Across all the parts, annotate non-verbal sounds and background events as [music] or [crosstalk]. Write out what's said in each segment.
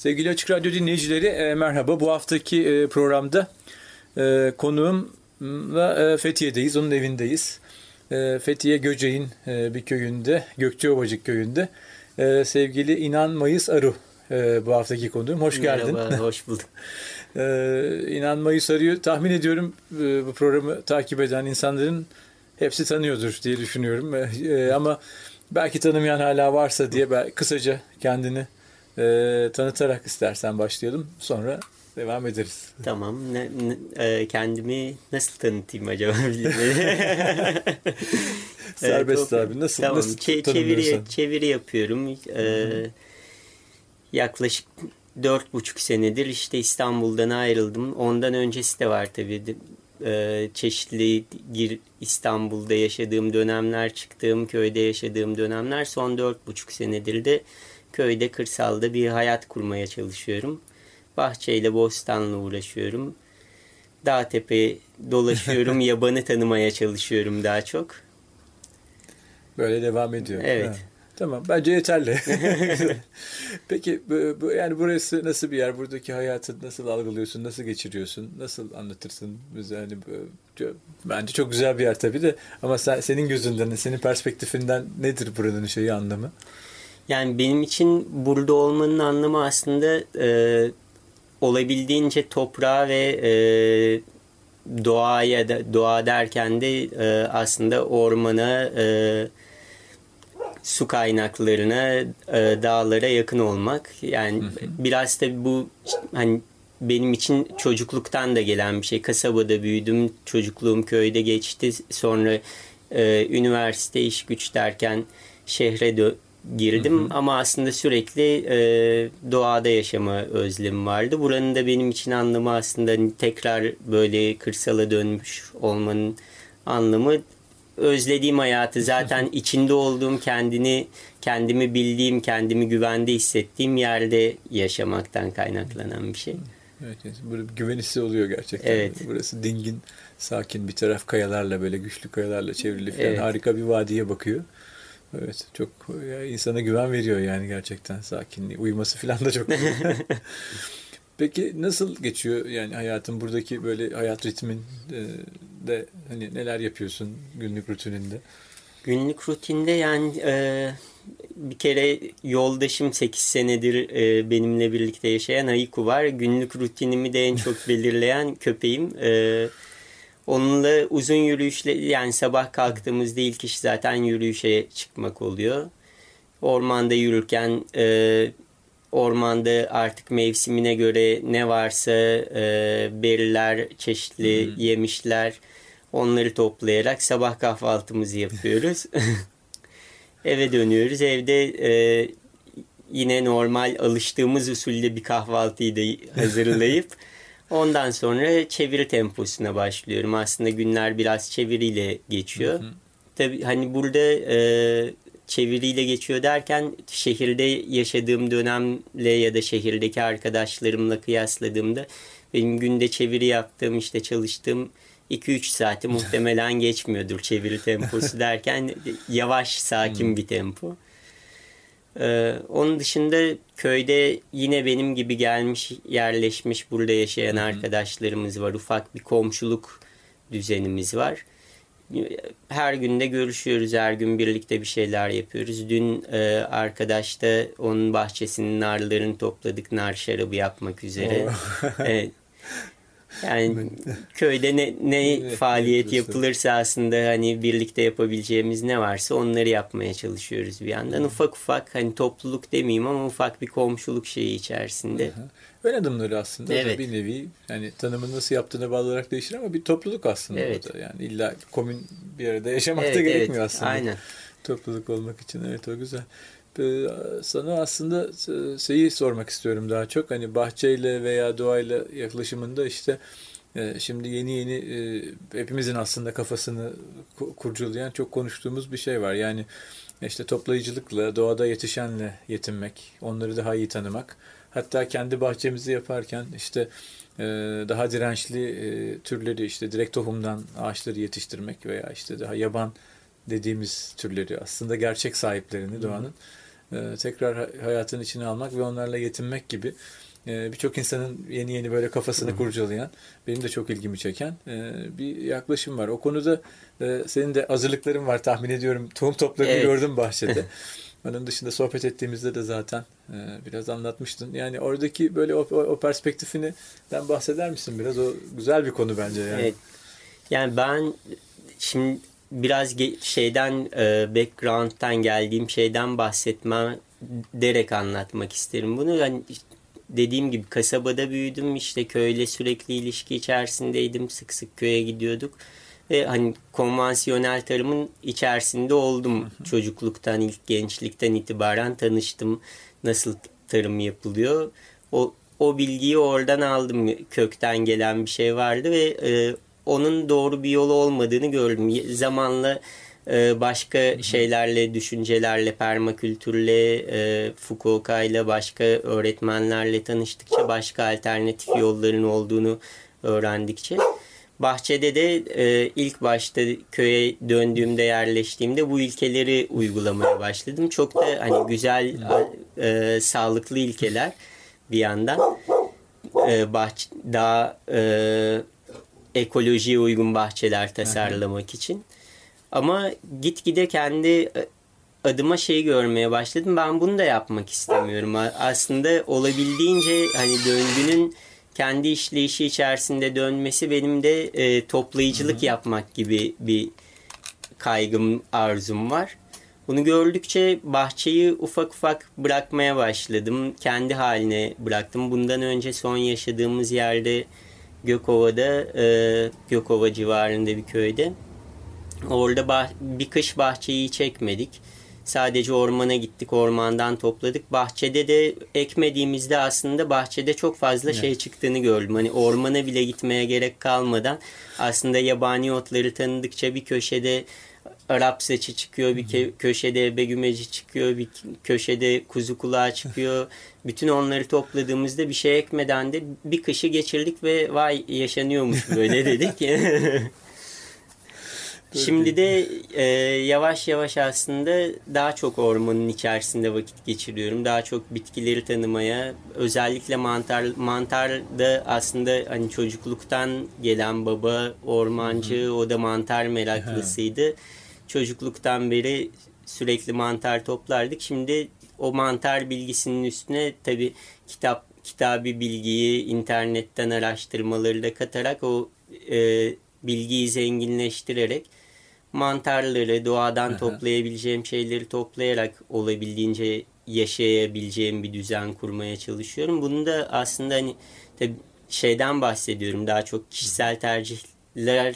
Sevgili Açık Radyo dinleyicileri e, merhaba. Bu haftaki e, programda e, konuğumla e, Fethiye'deyiz, onun evindeyiz. E, Fethiye Göceğin e, bir köyünde, Gökçeovacık köyünde e, sevgili İnan Mayıs Aru e, bu haftaki konuğum. Hoş geldin. Merhaba, [laughs] hoş bulduk. e, İnan Mayıs Arı'yı tahmin ediyorum e, bu programı takip eden insanların hepsi tanıyordur diye düşünüyorum. E, e, ama belki tanımayan hala varsa diye ben kısaca kendini e, tanıtarak istersen başlayalım. Sonra devam ederiz. Tamam. Ne, ne- e, kendimi nasıl tanıtayım acaba? [laughs] Serbest Evet, abi. Nasıl, tamam. nasıl tanımlıyorsan. çeviri, çeviri yapıyorum. E, yaklaşık dört buçuk senedir işte İstanbul'dan ayrıldım. Ondan öncesi de var tabii. De- e, çeşitli gir, İstanbul'da yaşadığım dönemler, çıktığım köyde yaşadığım dönemler. Son dört buçuk senedir de köyde, kırsalda bir hayat kurmaya çalışıyorum. Bahçeyle, bostanla uğraşıyorum. Dağ tepe dolaşıyorum, [laughs] yabanı tanımaya çalışıyorum daha çok. Böyle devam ediyor. Evet. Ha. Tamam. Bence yeterli. [laughs] Peki bu, bu- yani burası nasıl bir yer? Buradaki hayatı nasıl algılıyorsun? Nasıl geçiriyorsun? Nasıl anlatırsın bize? Hani çok- bence çok güzel bir yer tabii de ama sen, senin gözünden, senin perspektifinden nedir buranın şeyi anlamı? Yani benim için burada olmanın anlamı aslında e, olabildiğince toprağa ve e, doğaya da doğa derken de e, aslında ormana, e, su kaynaklarına, e, dağlara yakın olmak. Yani biraz tabii bu hani benim için çocukluktan da gelen bir şey. Kasabada büyüdüm, çocukluğum köyde geçti. Sonra e, üniversite, iş güç derken şehre dö- girdim. Ama aslında sürekli e, doğada yaşama özlemim vardı. Buranın da benim için anlamı aslında tekrar böyle kırsala dönmüş olmanın anlamı özlediğim hayatı [laughs] zaten içinde olduğum kendini kendimi bildiğim kendimi güvende hissettiğim yerde yaşamaktan kaynaklanan bir şey. Evet. Böyle bir güven hissi oluyor gerçekten. Evet. Burası dingin, sakin bir taraf kayalarla böyle güçlü kayalarla çevrili falan Evet. harika bir vadiye bakıyor. Evet, çok ya, insana güven veriyor yani gerçekten sakinliği. Uyuması falan da çok. [laughs] Peki nasıl geçiyor yani hayatın buradaki böyle hayat ritmin e, de hani neler yapıyorsun günlük rutininde? Günlük rutinde yani e, bir kere yoldaşım 8 senedir e, benimle birlikte yaşayan Ayku var. Günlük rutinimi de en çok [laughs] belirleyen köpeğim. E, onunla uzun yürüyüşle yani sabah kalktığımızda ilk iş zaten yürüyüşe çıkmak oluyor. Ormanda yürürken e, ormanda artık mevsimine göre ne varsa e, beriler, çeşitli yemişler onları toplayarak sabah kahvaltımızı yapıyoruz. [laughs] Eve dönüyoruz. Evde e, yine normal alıştığımız usulde bir kahvaltıyı da hazırlayıp [laughs] ondan sonra çeviri temposuna başlıyorum. Aslında günler biraz çeviriyle geçiyor. Tabii hani burada e, çeviriyle geçiyor derken şehirde yaşadığım dönemle ya da şehirdeki arkadaşlarımla kıyasladığımda benim günde çeviri yaptığım işte çalıştığım 2-3 saati [laughs] muhtemelen geçmiyordur çeviri temposu derken yavaş sakin bir tempo. Ee, onun dışında köyde yine benim gibi gelmiş yerleşmiş burada yaşayan arkadaşlarımız var. Ufak bir komşuluk düzenimiz var. Her günde görüşüyoruz. Her gün birlikte bir şeyler yapıyoruz. Dün e, arkadaş da onun bahçesinin narlarını topladık. Nar şarabı yapmak üzere. evet. [laughs] Yani köyde ne, ne Evet, faaliyet yapılırsa aslında hani birlikte yapabileceğimiz ne varsa onları yapmaya çalışıyoruz bir yandan. Ufak ufak hani topluluk demeyeyim ama ufak bir komşuluk şeyi içerisinde. Ön adımları aslında Evet. da bir nevi yani tanımı nasıl yaptığına bağlı olarak değişir ama bir topluluk aslında Evet. o da. Yani illa komün bir arada yaşamak da Evet, gerekmiyor evet, aslında. Aynen. Topluluk olmak için evet o güzel. E, sana aslında e, şeyi sormak istiyorum daha çok. Hani bahçeyle veya doğayla yaklaşımında işte e, şimdi yeni yeni hepimizin aslında kafasını kurcalayan çok konuştuğumuz bir şey var. Yani işte toplayıcılıkla, doğada yetişenle yetinmek, onları daha iyi tanımak. Hatta kendi bahçemizi yaparken işte daha dirençli türleri işte direkt tohumdan ağaçları yetiştirmek veya işte daha yaban dediğimiz türleri aslında gerçek sahiplerini doğanın e, tekrar hayatın içine almak ve onlarla yetinmek gibi e, birçok insanın yeni yeni böyle kafasını kurcalayan, benim de çok ilgimi çeken e, bir yaklaşım var. O konuda senin de hazırlıkların var tahmin ediyorum. Tohum toplarını evet. gördüm bahçede. [laughs] Onun dışında sohbet ettiğimizde de zaten biraz anlatmıştın. Yani oradaki böyle o, o perspektifini ben bahseder misin biraz? O güzel bir konu bence yani. Evet. Yani ben şimdi biraz şeyden e, background'tan geldiğim şeyden bahsetme derek anlatmak isterim. Bunu. Yani dediğim gibi kasabada büyüdüm işte köyle sürekli ilişki içerisindeydim sık sık köye gidiyorduk. Ve hani konvansiyonel tarımın içerisinde oldum. Çocukluktan ilk gençlikten itibaren tanıştım. Nasıl tarım yapılıyor? O o bilgiyi oradan aldım. Kökten gelen bir şey vardı ve e, onun doğru bir yolu olmadığını gördüm. Zamanla e, başka şeylerle, düşüncelerle, permakültürle, e, Fukuoka başka öğretmenlerle tanıştıkça başka alternatif yolların olduğunu öğrendikçe. Bahçede de e, ilk başta köye döndüğümde yerleştiğimde bu ilkeleri uygulamaya başladım. Çok da hani güzel, e, sağlıklı ilkeler bir yandan. E, daha e, ekolojiye uygun bahçeler tasarlamak için. Ama gitgide kendi e, adıma şey görmeye başladım. Ben bunu da yapmak istemiyorum. Aslında olabildiğince hani döngünün kendi işleyişi içerisinde dönmesi benim de e, toplayıcılık Hı-hı. yapmak gibi bir kaygım, arzum var. Bunu gördükçe bahçeyi ufak ufak bırakmaya başladım. Kendi haline bıraktım. Bundan önce son yaşadığımız yerde Gökova'da, e, Gökova civarında bir köyde. Orada bah bir kış bahçeyi çekmedik. Sadece ormana gittik, ormandan topladık. Bahçede de ekmediğimizde aslında bahçede çok fazla evet. şey çıktığını gördüm. Hani ormana bile gitmeye gerek kalmadan aslında yabani otları tanıdıkça bir köşede Arap saçı çıkıyor, bir köşede begümeci çıkıyor, bir köşede kuzu kulağı çıkıyor. [laughs] Bütün onları topladığımızda bir şey ekmeden de bir kışı geçirdik ve vay yaşanıyormuş böyle [laughs] dedik. [laughs] Şimdi de e, yavaş yavaş aslında daha çok ormanın içerisinde vakit geçiriyorum. Daha çok bitkileri tanımaya, özellikle mantar mantar da aslında hani çocukluktan gelen baba ormancı, o da mantar meraklısıydı çocukluktan beri sürekli mantar toplardık. Şimdi o mantar bilgisinin üstüne tabi kitap kitabi bilgiyi internetten araştırmaları da katarak o e, bilgiyi zenginleştirerek mantarları doğadan toplayabileceğim şeyleri toplayarak olabildiğince yaşayabileceğim bir düzen kurmaya çalışıyorum. Bunu da aslında hani tabi şeyden bahsediyorum daha çok kişisel tercihler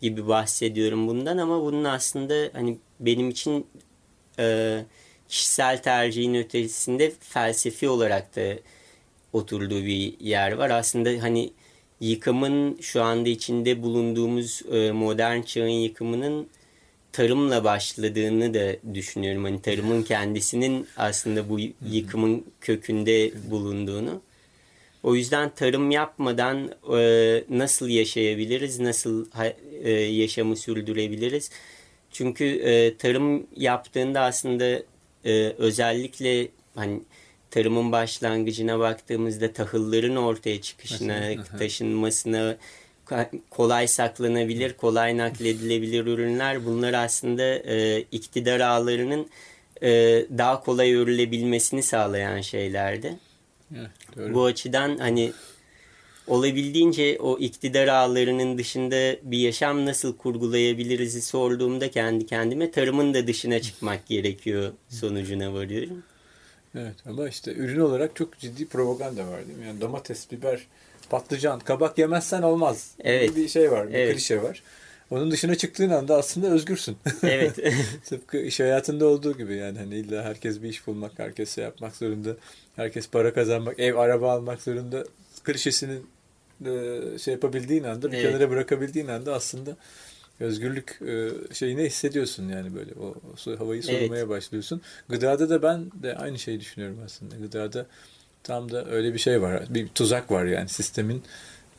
gibi bahsediyorum bundan ama bunun aslında hani benim için e, kişisel tercihin ötesinde felsefi olarak da oturduğu bir yer var. Aslında hani yıkımın şu anda içinde bulunduğumuz e, modern çağın yıkımının tarımla başladığını da düşünüyorum. Hani tarımın kendisinin aslında bu yıkımın kökünde bulunduğunu. O yüzden tarım yapmadan e, nasıl yaşayabiliriz, nasıl e, yaşamı sürdürebiliriz? Çünkü e, tarım yaptığında aslında e, özellikle hani tarımın başlangıcına baktığımızda tahılların ortaya çıkışına, taşınmasına, kolay saklanabilir, kolay nakledilebilir ürünler bunlar aslında e, iktidar ağlarının e, daha kolay örülebilmesini sağlayan şeylerdi. Evet, Bu açıdan hani olabildiğince o iktidar ağlarının dışında bir yaşam nasıl kurgulayabiliriz sorduğumda kendi kendime tarımın da dışına çıkmak gerekiyor sonucuna varıyorum. Evet ama işte ürün olarak çok ciddi propaganda var değil mi? Yani domates, biber, patlıcan, kabak yemezsen olmaz. Evet. Bir şey var, bir evet. klişe var. Onun dışına çıktığın anda aslında özgürsün. [laughs] Evet. Tıpkı iş hayatında olduğu gibi yani hani illa herkes bir iş bulmak, herkes şey yapmak zorunda. Herkes para kazanmak, ev, araba almak zorunda. Klişesini e, şey yapabildiğin anda, bir Evet. kenara bırakabildiğin anda aslında özgürlük e, şeyini hissediyorsun yani böyle o, su- havayı Evet. solumaya başlıyorsun. Gıdada da ben de aynı şeyi düşünüyorum aslında. Gıdada tam da öyle bir şey var. Bir tuzak var yani sistemin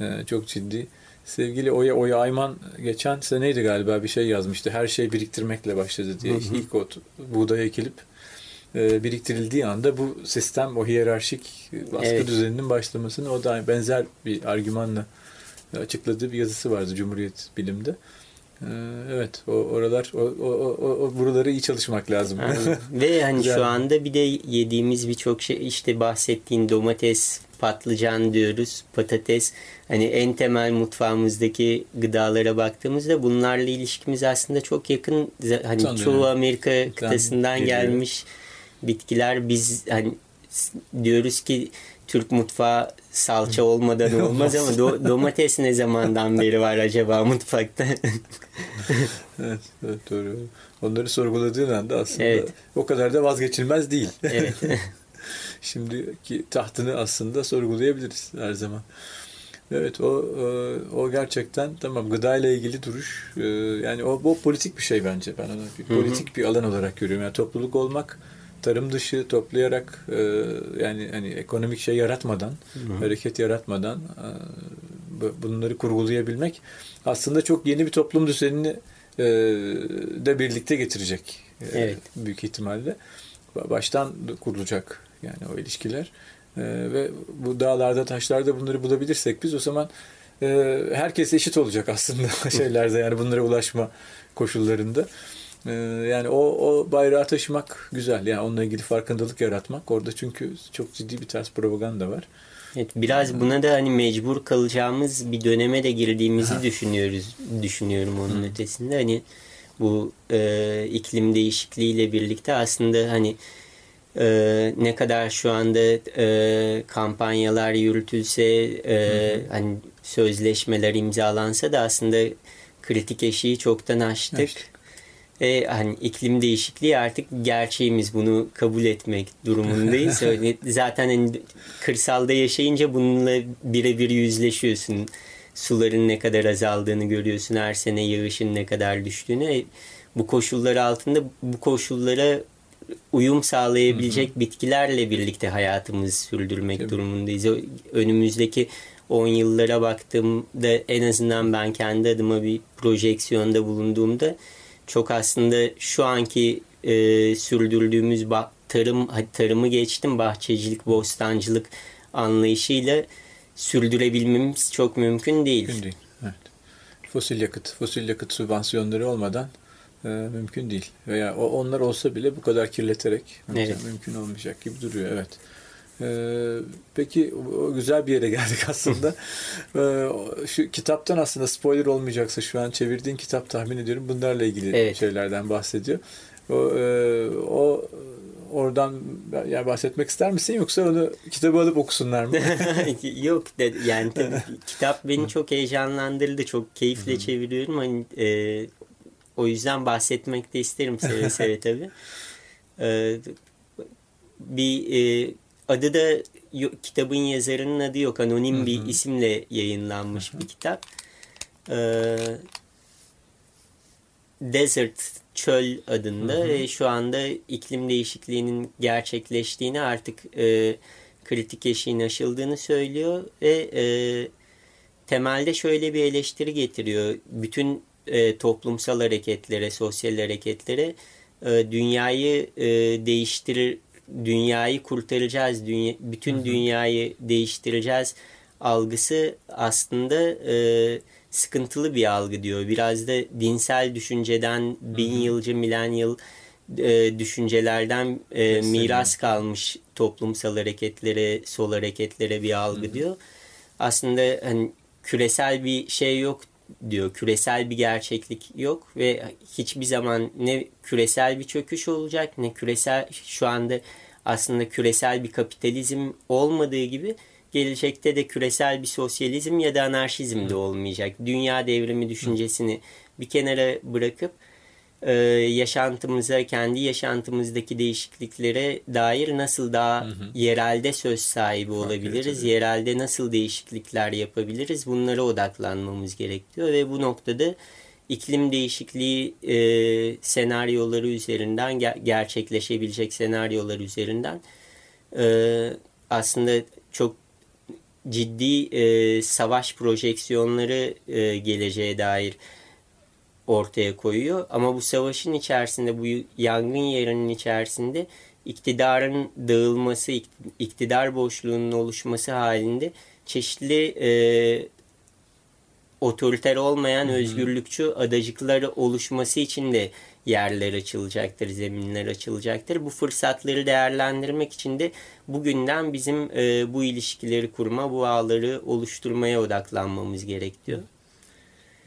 e, çok ciddi. Sevgili Oya, Oya Ayman geçen seneydi galiba bir şey yazmıştı. Her şey biriktirmekle başladı diye. Hı hı. İlk o t- buğday ekilip e, biriktirildiği anda bu sistem o hiyerarşik baskı Evet. düzeninin başlamasını o da benzer bir argümanla açıkladığı bir yazısı vardı Cumhuriyet Bilim'de. E, evet o oralar o, o, o, o buraları iyi çalışmak lazım. Aynen. [laughs] Ve hani şu anda bir de yediğimiz birçok şey işte bahsettiğin domates, patlıcan diyoruz, patates. Hani en temel mutfağımızdaki gıdalara baktığımızda bunlarla ilişkimiz aslında çok yakın. Hani Sanıyorum. çoğu Amerika kıtasından geliyor. Bitkiler biz hani diyoruz ki Türk mutfağı salça olmadan olmaz ama do- [laughs] domates ne zamandan beri var acaba mutfakta? [laughs] evet, evet doğru. Onları sorguladığın anda aslında Evet. o kadar da vazgeçilmez değil. [laughs] evet. Şimdiki tahtını aslında sorgulayabiliriz her zaman. Evet o e, o gerçekten tamam gıda ile ilgili duruş e, yani o bu politik bir şey bence ben onu bir politik bir alan olarak görüyorum. Yani topluluk olmak tarım dışı toplayarak e, yani hani ekonomik şey yaratmadan hareket yaratmadan e, bu- bunları kurgulayabilmek aslında çok yeni bir toplum düzenini e, de birlikte getirecek e, Evet. büyük ihtimalle baştan kurulacak yani o ilişkiler. Ee, ve bu dağlarda taşlarda bunları bulabilirsek biz o zaman e, herkes eşit olacak aslında [laughs] şeylerde yani bunlara ulaşma koşullarında. Ee, yani o, o bayrağı taşımak güzel. Yani onunla ilgili farkındalık yaratmak. Orada çünkü çok ciddi bir ters propaganda var. Evet, biraz buna da hani mecbur kalacağımız bir döneme de girdiğimizi düşünüyoruz. Düşünüyorum onun ötesinde. Hani bu e, iklim değişikliğiyle birlikte aslında hani e, ne kadar şu anda e, kampanyalar yürütülse e, hani sözleşmeler imzalansa da aslında kritik eşiği çoktan aştık. Aştık. E, hani iklim değişikliği artık gerçeğimiz bunu kabul etmek durumundayız. [laughs] Öyle, zaten hani kırsalda yaşayınca bununla birebir yüzleşiyorsun. Suların ne kadar azaldığını görüyorsun. Her sene yağışın ne kadar düştüğünü. E, bu koşullar altında bu koşullara uyum sağlayabilecek bitkilerle birlikte hayatımızı sürdürmek Tabii. durumundayız. O- Önümüzdeki 10 yıllara baktığımda en azından ben kendi adıma bir projeksiyonda bulunduğumda çok aslında şu anki e, sürdürdüğümüz ba- tarım tarımı geçtim bahçecilik, bostancılık anlayışıyla sürdürebilmemiz çok mümkün değil. Mümkün değil. Evet. Fosil yakıt, fosil yakıt sübvansiyonları olmadan e, mümkün değil. Veya o, onlar olsa bile bu kadar kirleterek Evet. mümkün olmayacak gibi duruyor. Evet. E, peki o güzel bir yere geldik aslında. [laughs] E, o- şu kitaptan aslında spoiler olmayacaksa şu an çevirdiğin kitap tahmin ediyorum bunlarla ilgili Evet. şeylerden bahsediyor. O, e, o oradan yani bahsetmek ister misin yoksa onu kitabı alıp okusunlar mı? [laughs] Yok de, yani tabii [laughs] kitap beni çok heyecanlandırdı. Çok keyifle çeviriyorum. Hani, e, o yüzden bahsetmek de isterim seve seve tabii. E, bir e, adı da kitabın yazarının adı yok. Anonim bir isimle yayınlanmış bir kitap. E, Desert Çöl adında ve şu anda iklim değişikliğinin gerçekleştiğini artık e, kritik eşiğin aşıldığını söylüyor ve e, temelde şöyle bir eleştiri getiriyor. Bütün e, toplumsal hareketlere, sosyal hareketlere e, dünyayı e, değiştirir, dünyayı kurtaracağız, dünya, bütün dünyayı değiştireceğiz algısı aslında e, sıkıntılı bir algı diyor. Biraz da dinsel düşünceden, bin yılcı, milenyıl e, düşüncelerden e, miras kalmış toplumsal hareketlere, sol hareketlere bir algı diyor. Aslında hani küresel bir şey yok diyor. Küresel bir gerçeklik yok ve hiçbir zaman ne küresel bir çöküş olacak ne küresel şu anda aslında küresel bir kapitalizm olmadığı gibi gelecekte de küresel bir sosyalizm ya da anarşizm de olmayacak. Dünya devrimi düşüncesini bir kenara bırakıp e, yaşantımıza, kendi yaşantımızdaki değişikliklere dair nasıl daha hı hı. yerelde söz sahibi olabiliriz, yerelde nasıl değişiklikler yapabiliriz bunlara odaklanmamız gerekiyor ve bu noktada iklim değişikliği e, senaryoları üzerinden ger- gerçekleşebilecek senaryolar üzerinden e, aslında çok ciddi e, savaş projeksiyonları e, geleceğe dair ortaya koyuyor. Ama bu savaşın içerisinde, bu yangın yerinin içerisinde iktidarın dağılması, iktidar boşluğunun oluşması halinde çeşitli e, otoriter olmayan Hı-hı. özgürlükçü adacıklar oluşması için de yerler açılacaktır, zeminler açılacaktır. Bu fırsatları değerlendirmek için de bugünden bizim e, bu ilişkileri kurma, bu ağları oluşturmaya odaklanmamız gerekiyor.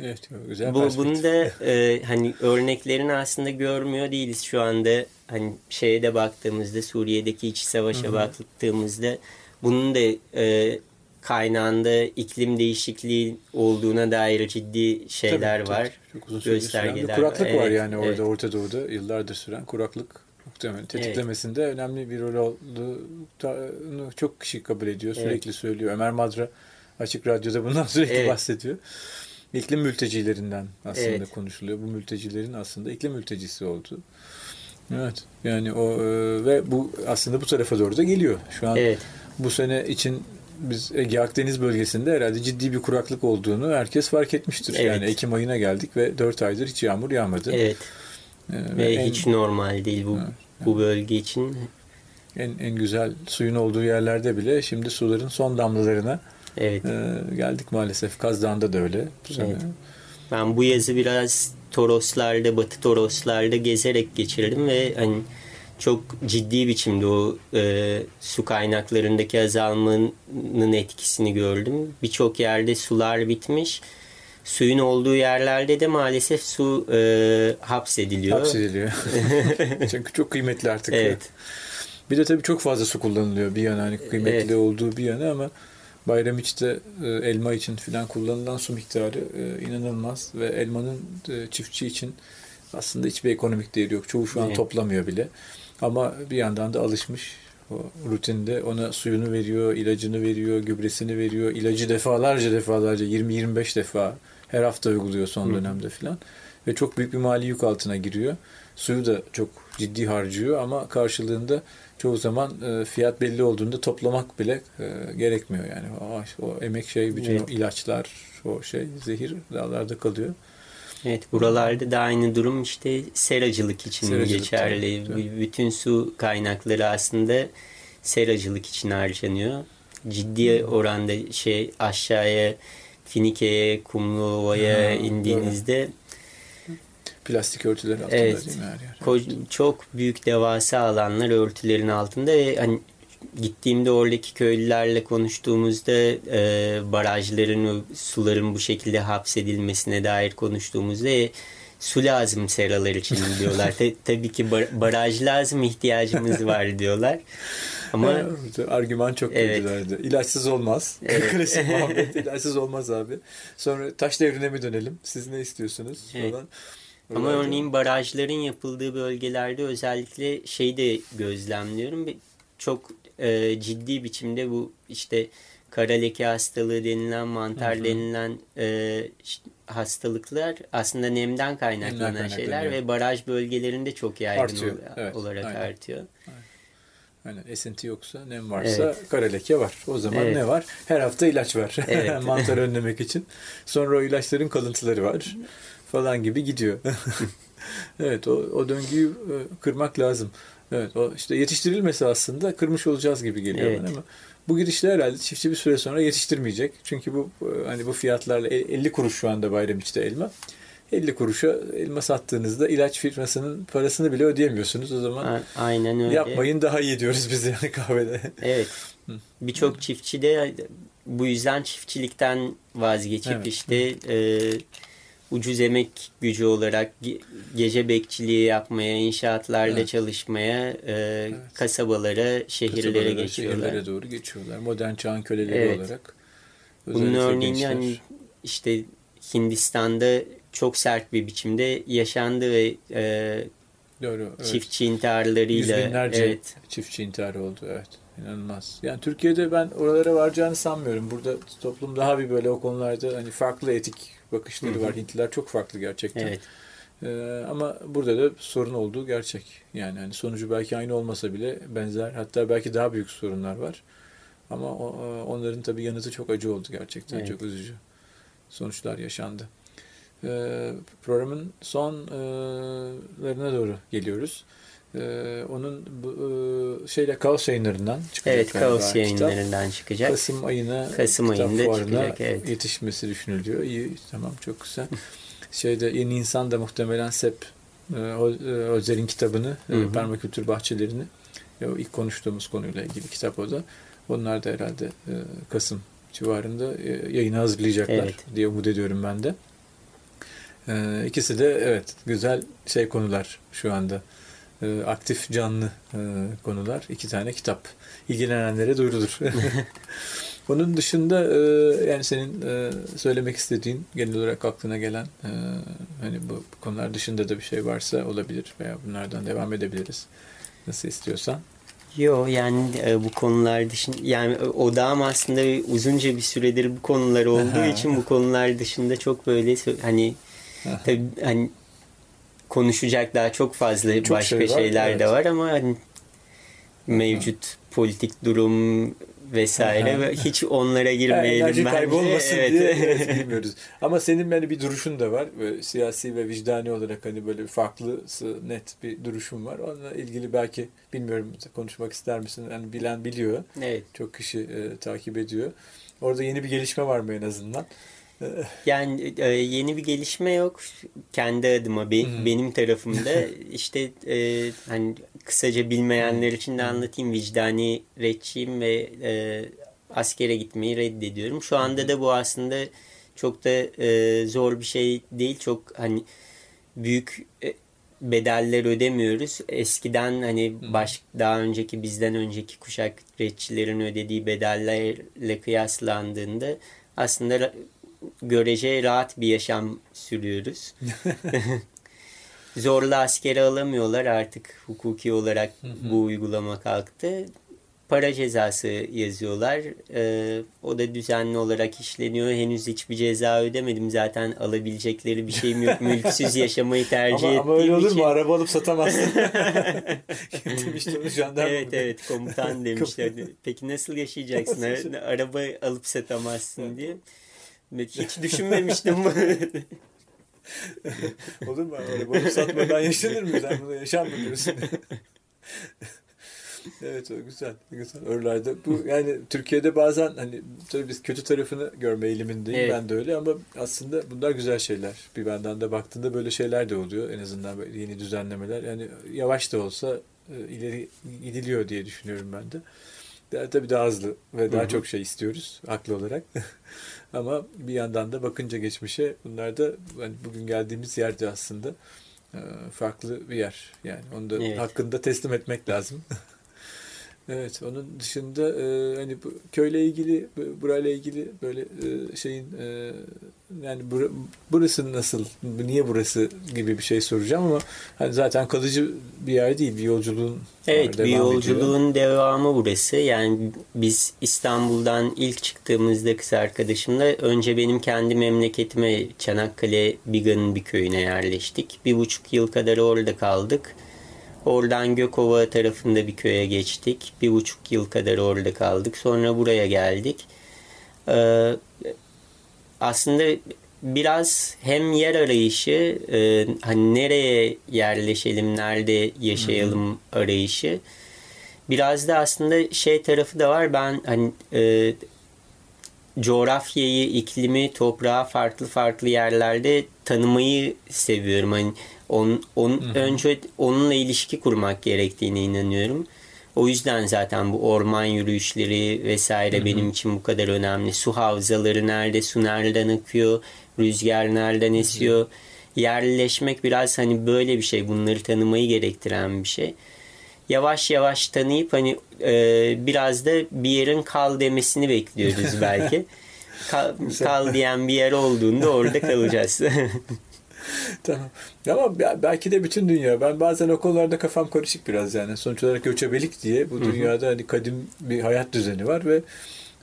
Evet, güzel Bu, bunu da [laughs] e, hani örneklerini aslında görmüyor değiliz şu anda. Hani şeye de baktığımızda Suriye'deki iç savaşa Hı-hı. baktığımızda bunun da e, kaynağında iklim değişikliği olduğuna dair ciddi şeyler tabii, var. Tabii. Çok uzun göstergeler kuraklık var, var yani evet. orada Orta Doğu'da yıllardır süren kuraklık muhtemelen tetiklemesinde evet. önemli bir rol olduğunu çok kişi kabul ediyor. Sürekli evet. söylüyor. Ömer Madra Açık Radyo'da bundan sürekli evet. bahsediyor. İklim mültecilerinden aslında evet. konuşuluyor. Bu mültecilerin aslında iklim mültecisi olduğu. Evet. Yani o e, ve bu aslında bu tarafa doğru da geliyor. Şu an evet. bu sene için biz Ege Akdeniz bölgesinde herhalde ciddi bir kuraklık olduğunu herkes fark etmiştir. Evet. Yani Ekim ayına geldik ve 4 aydır hiç yağmur yağmadı. Evet. Ee, ve en, hiç normal değil bu evet. bu bölge için. En en güzel suyun olduğu yerlerde bile şimdi suların son damlalarına evet. e, geldik maalesef. Kaz Dağı'nda da öyle bu. Evet. Ben bu yazı biraz Toroslarda, Batı Toroslarda gezerek geçirdim ve hani çok ciddi biçimde o e, su kaynaklarındaki azalmanın etkisini gördüm. Birçok yerde sular bitmiş. Suyun olduğu yerlerde de maalesef su e, hapsediliyor. Hapsediliyor. [laughs] [laughs] Çünkü çok kıymetli artık. Evet. Bir de tabii çok fazla su kullanılıyor bir yana. Hani kıymetli evet. olduğu bir yana ama Bayramiç'te e, elma için filan kullanılan su miktarı e, inanılmaz ve elmanın e, çiftçi için aslında hiçbir ekonomik değeri yok. Çoğu şu an toplamıyor bile. Ama bir yandan da alışmış o rutinde ona suyunu veriyor, ilacını veriyor, gübresini veriyor. İlacı defalarca defalarca 20-25 defa her hafta uyguluyor son dönemde filan. Ve çok büyük bir mali yük altına giriyor. Suyu da çok ciddi harcıyor ama karşılığında çoğu zaman e, fiyat belli olduğunda toplamak bile e, gerekmiyor yani. O, o emek şey, bütün evet. ilaçlar, o şey, zehir dağlarda kalıyor. Evet buralarda da aynı durum işte seracılık için seracılık geçerli. Tabii. Bütün su kaynakları aslında seracılık için harcanıyor. Ciddi oranda şey aşağıya Finike'ye, Kumluova'ya indiğinizde plastik örtüler altında evet, değil mi her yer? Çok büyük devasa alanlar örtülerin altında ve hani gittiğimde oradaki köylülerle konuştuğumuzda e, barajların suların bu şekilde hapsedilmesine dair konuştuğumuzda e, su lazım seralar için [laughs] diyorlar. tabii ki bar baraj lazım ihtiyacımız var diyorlar. Ama [laughs] argüman çok evet. kötülerdi. İlaçsız olmaz. [laughs] Evet. Klasik muhabbet ilaçsız olmaz abi. Sonra taş devrine mi dönelim? Siz ne istiyorsunuz? Evet. Falan. Ama örneğin barajların yapıldığı bölgelerde özellikle şey de gözlemliyorum. Çok e, ciddi biçimde bu işte kara leke hastalığı denilen, mantar Hı-hı. denilen e, hastalıklar aslında nemden kaynaklanan nemden şeyler ve baraj bölgelerinde çok yaygın artıyor. Evet, olarak aynen. artıyor. Aynen. esinti yoksa, nem varsa evet. kara leke var. O zaman evet. ne var? Her hafta ilaç var. Evet. [laughs] Mantar önlemek için. Sonra o ilaçların kalıntıları var. Falan gibi gidiyor. [laughs] evet o, o döngüyü e, kırmak lazım. Evet o işte yetiştirilmesi aslında kırmış olacağız gibi geliyor evet. bana ama bu girişler herhalde çiftçi bir süre sonra yetiştirmeyecek. Çünkü bu hani bu fiyatlarla 50 kuruş şu anda bayram içte elma. 50 kuruşa elma sattığınızda ilaç firmasının parasını bile ödeyemiyorsunuz. O zaman aynen öyle. Yapmayın daha iyi diyoruz biz yani kahvede. Evet. [laughs] Birçok çiftçi de bu yüzden çiftçilikten vazgeçip evet. işte e, ucuz emek gücü olarak ge- gece bekçiliği yapmaya, inşaatlarda Evet. çalışmaya, e, kasabalara, şehirlere Kasabalara, geçiyorlar. Şehirlere doğru geçiyorlar. Modern çağın köleleri Evet. olarak. Bunun örneğini gençler. hani işte Hindistan'da çok sert bir biçimde yaşandı ve e, Doğru, evet. çiftçi intiharlarıyla Yüz binlerce evet çiftçi intiharı oldu. Evet. İnanılmaz. Yani Türkiye'de ben oralara varacağını sanmıyorum. Burada toplum daha bir böyle o konularda hani farklı etik bakışları var. Hintliler çok farklı gerçekten. evet Ee, ama burada da sorun olduğu gerçek. Yani hani sonucu belki aynı olmasa bile benzer hatta belki daha büyük sorunlar var. Ama o, e, onların tabii yanıtı çok acı oldu gerçekten. Evet. Çok üzücü sonuçlar yaşandı. Ee, programın sonlarına doğru geliyoruz. Ee, onun bu, e, şeyle Kaos yayınlarından çıkacak evet Kaos kitap. yayınlarından çıkacak. Kasım ayına Kasım ayında çıkacak, evet. yetişmesi düşünülüyor. İyi, tamam çok güzel. [laughs] Şeyde yeni insan da muhtemelen SEP e, e, Özer'in kitabını, Hı hı. permakültür bahçelerini o ilk konuştuğumuz konuyla ilgili kitap o da. Onlar da herhalde Kasım civarında yayına hazırlayacaklar Evet. diye umut ediyorum ben de. İkisi de evet güzel şey konular şu anda. E, aktif canlı e, konular. İki tane kitap. İlgilenenlere duyurulur. Onun [laughs] dışında e, yani senin e, söylemek istediğin genel olarak aklına gelen e, hani bu, bu konular dışında da bir şey varsa olabilir veya bunlardan devam edebiliriz. Nasıl istiyorsan. Yo yani e, bu konular dışında yani odağım aslında uzunca bir süredir bu konular olduğu için bu konular dışında çok böyle hani tabii hani konuşacak daha çok fazla Çok başka şey var, şeyler evet. de var ama hani mevcut politik durum vesaire ve hiç onlara Yani girmeyelim enerji bence. kaybolmasın Evet. diye evet, [laughs] bilmiyoruz. Ama senin böyle bir duruşun da var. Böyle siyasi ve vicdani olarak hani böyle farklısı net bir duruşun var. Onunla ilgili belki bilmiyorum konuşmak ister misin? Yani bilen biliyor. evet. Çok kişi e, takip ediyor. Orada yeni bir gelişme var mı en azından? Yani e, yeni bir gelişme yok. Kendi adıma be- Hı. benim tarafımda [laughs] işte e, hani kısaca bilmeyenler için de anlatayım. Vicdani retçiyim ve e, askere gitmeyi reddediyorum. Şu anda da bu aslında çok da e, zor bir şey değil. Çok hani büyük e, bedeller ödemiyoruz. Eskiden hani baş daha önceki bizden önceki kuşak retçilerin ödediği bedellerle kıyaslandığında aslında görece rahat bir yaşam sürüyoruz. [laughs] Zorla askere alamıyorlar artık hukuki olarak bu uygulama kalktı. Para cezası yazıyorlar. Ee, o da düzenli olarak işleniyor. Henüz hiçbir ceza ödemedim. Zaten alabilecekleri bir şeyim yok. [laughs] Mülksüz yaşamayı tercih ama, ettiğim ama öyle olur için. mu? Araba alıp satamazsın. [laughs] Demişti onu jandarma Evet mı? evet komutan demişler. Peki nasıl yaşayacaksın? Nasıl Araba alıp satamazsın diye. Hiç düşünmemiştim. [laughs] Olur mu? Araba alıp satmadan yaşanır mı? Sen bunu yaşam mı diyorsun? [laughs] evet o güzel. Güzel. Oralarda bu yani Türkiye'de bazen hani tabii biz kötü tarafını görme eğilimindeyim. Evet. Ben de öyle ama aslında bunlar güzel şeyler. Bir benden de baktığında böyle şeyler de oluyor. En azından böyle yeni düzenlemeler. Yani yavaş da olsa e, ileri gidiliyor diye düşünüyorum ben de. Daha, tabii daha hızlı ve daha Hı hı. çok şey istiyoruz haklı olarak. [laughs] Ama bir yandan da bakınca geçmişe bunlar da hani bugün geldiğimiz yerde aslında farklı bir yer. Yani onu da Evet. hakkında teslim etmek lazım. [laughs] evet, onun dışında e, hani bu köyle ilgili, bu- burayla ilgili böyle e, şeyin e, yani bura- burası nasıl, niye burası gibi bir şey soracağım ama hani zaten kalıcı bir yer değil, bir yolculuğun var, Evet bir devam ediyor. yolculuğun devamı burası. Yani biz İstanbul'dan ilk çıktığımızda kız arkadaşımla önce benim kendi memleketime Çanakkale Biga'nın bir köyüne yerleştik. Bir buçuk yıl kadar orada kaldık. Oradan Gökova tarafında bir köye geçtik. Bir buçuk yıl kadar orada kaldık. Sonra buraya geldik. Ee, aslında biraz hem yer arayışı e, hani nereye yerleşelim, nerede yaşayalım arayışı. Biraz da aslında şey tarafı da var. Ben hani e, coğrafyayı, iklimi, toprağı farklı farklı yerlerde tanımayı seviyorum. Hani on, on, önce onunla ilişki kurmak gerektiğine inanıyorum. O yüzden zaten bu orman yürüyüşleri vesaire Hı-hı. benim için bu kadar önemli. Su havzaları nerede, su nereden akıyor, rüzgar nereden esiyor. Hı-hı. Yerleşmek biraz hani böyle bir şey. Bunları tanımayı gerektiren bir şey. Yavaş yavaş tanıyıp hani e, biraz da bir yerin kal demesini bekliyoruz belki. [laughs] kal, kal diyen bir yer olduğunda orada kalacağız. [laughs] [laughs] tamam. Ama belki de bütün dünya. Ben bazen o konularda kafam karışık biraz yani. Sonuç olarak göçebelik diye bu dünyada hani kadim bir hayat düzeni var ve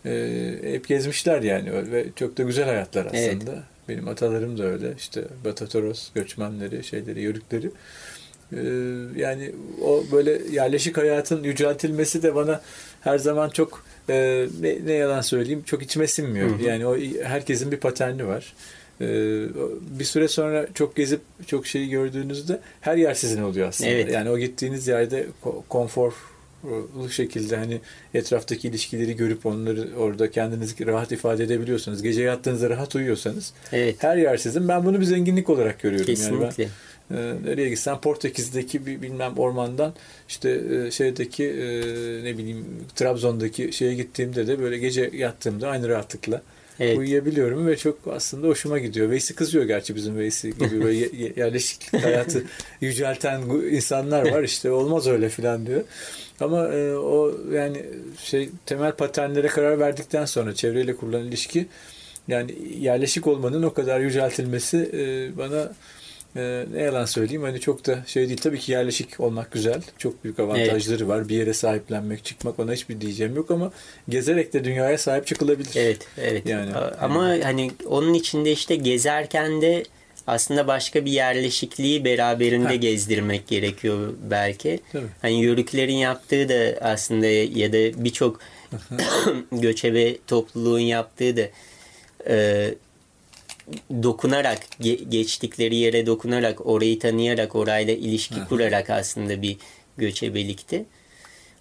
e, hep gezmişler yani ve çok da güzel hayatlar aslında. Evet. Benim atalarım da öyle. İşte Batatoros göçmenleri, şeyleri, yörükleri. Ee, yani o böyle yerleşik hayatın yüceltilmesi de bana her zaman çok e, ne, ne yalan söyleyeyim çok içime sinmiyor. Hı hı. Yani o herkesin bir paterni var. Ee, bir süre sonra çok gezip çok şeyi gördüğünüzde her yer sizin oluyor aslında. Evet. Yani o gittiğiniz yerde konforlu şekilde hani etraftaki ilişkileri görüp onları orada kendinizi rahat ifade edebiliyorsanız, gece yattığınızda rahat uyuyorsanız evet. her yer sizin. Ben bunu bir zenginlik olarak görüyorum. Kesinlikle. Yani ben, e, nereye gitsen Portekiz'deki bir bilmem ormandan işte e, şeydeki e, ne bileyim Trabzon'daki şeye gittiğimde de böyle gece yattığımda aynı rahatlıkla evet. uyuyabiliyorum ve çok aslında hoşuma gidiyor. Veysi kızıyor gerçi bizim Veysi gibi böyle yerleşik [laughs] hayatı yücelten insanlar var işte olmaz öyle filan diyor. Ama e, o yani şey temel paternlere karar verdikten sonra çevreyle kurulan ilişki yani yerleşik olmanın o kadar yüceltilmesi e, bana e, ne yalan söyleyeyim hani çok da şey değil. Tabii ki yerleşik olmak güzel. Çok büyük avantajları evet. var. Bir yere sahiplenmek, çıkmak ona hiçbir diyeceğim yok ama gezerek de dünyaya sahip çıkılabilir. Evet, evet. Yani ama yani. hani onun içinde işte gezerken de aslında başka bir yerleşikliği beraberinde ha. gezdirmek gerekiyor belki. Tabii. Hani yörüklerin yaptığı da aslında ya da birçok [coughs] göçebe topluluğun yaptığı da e, dokunarak ge- geçtikleri yere dokunarak orayı tanıyarak orayla ilişki kurarak aslında bir göçebelikti.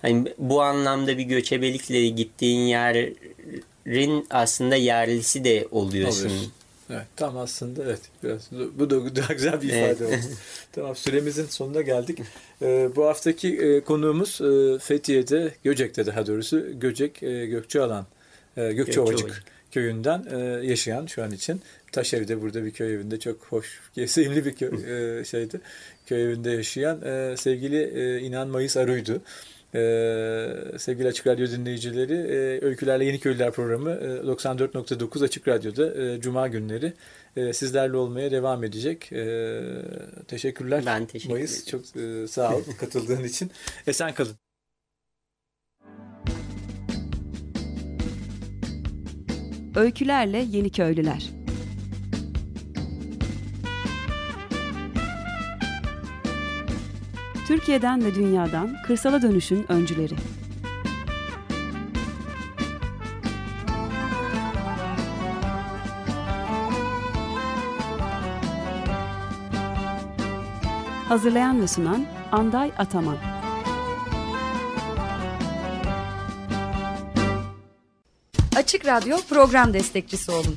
Hani bu anlamda bir göçebelikle gittiğin yerin aslında yerlisi de oluyorsun. Oluyorsun. Evet, tam aslında evet. Biraz, bu da daha güzel bir ifade evet. oldu. [laughs] tamam süremizin sonuna geldik. Ee, bu haftaki e, konuğumuz e, Fethiye'de, Göcek'te daha doğrusu Göcek e, Gökçealan, e, Gökçeovacık köyünden e, yaşayan şu an için. Taşev'de burada bir köy evinde çok hoş, [laughs] sevimli bir köy, e, şeydi. Köy evinde yaşayan e, sevgili e, İnan Mayıs Aruydu. Ee, sevgili Açık Radyo dinleyicileri, e, Öykülerle Yeni Köylüler programı e, 94.9 Açık Radyo'da e, Cuma günleri e, sizlerle olmaya devam edecek. E, teşekkürler. Ben teşekkür Mayıs, çok e, sağ ol [laughs] katıldığın için. Esen kalın. Öykülerle Yeni Köylüler Türkiye'den ve dünyadan kırsala dönüşün öncüleri. Hazırlayan ve sunan Anday Ataman. Açık Radyo program destekçisi olun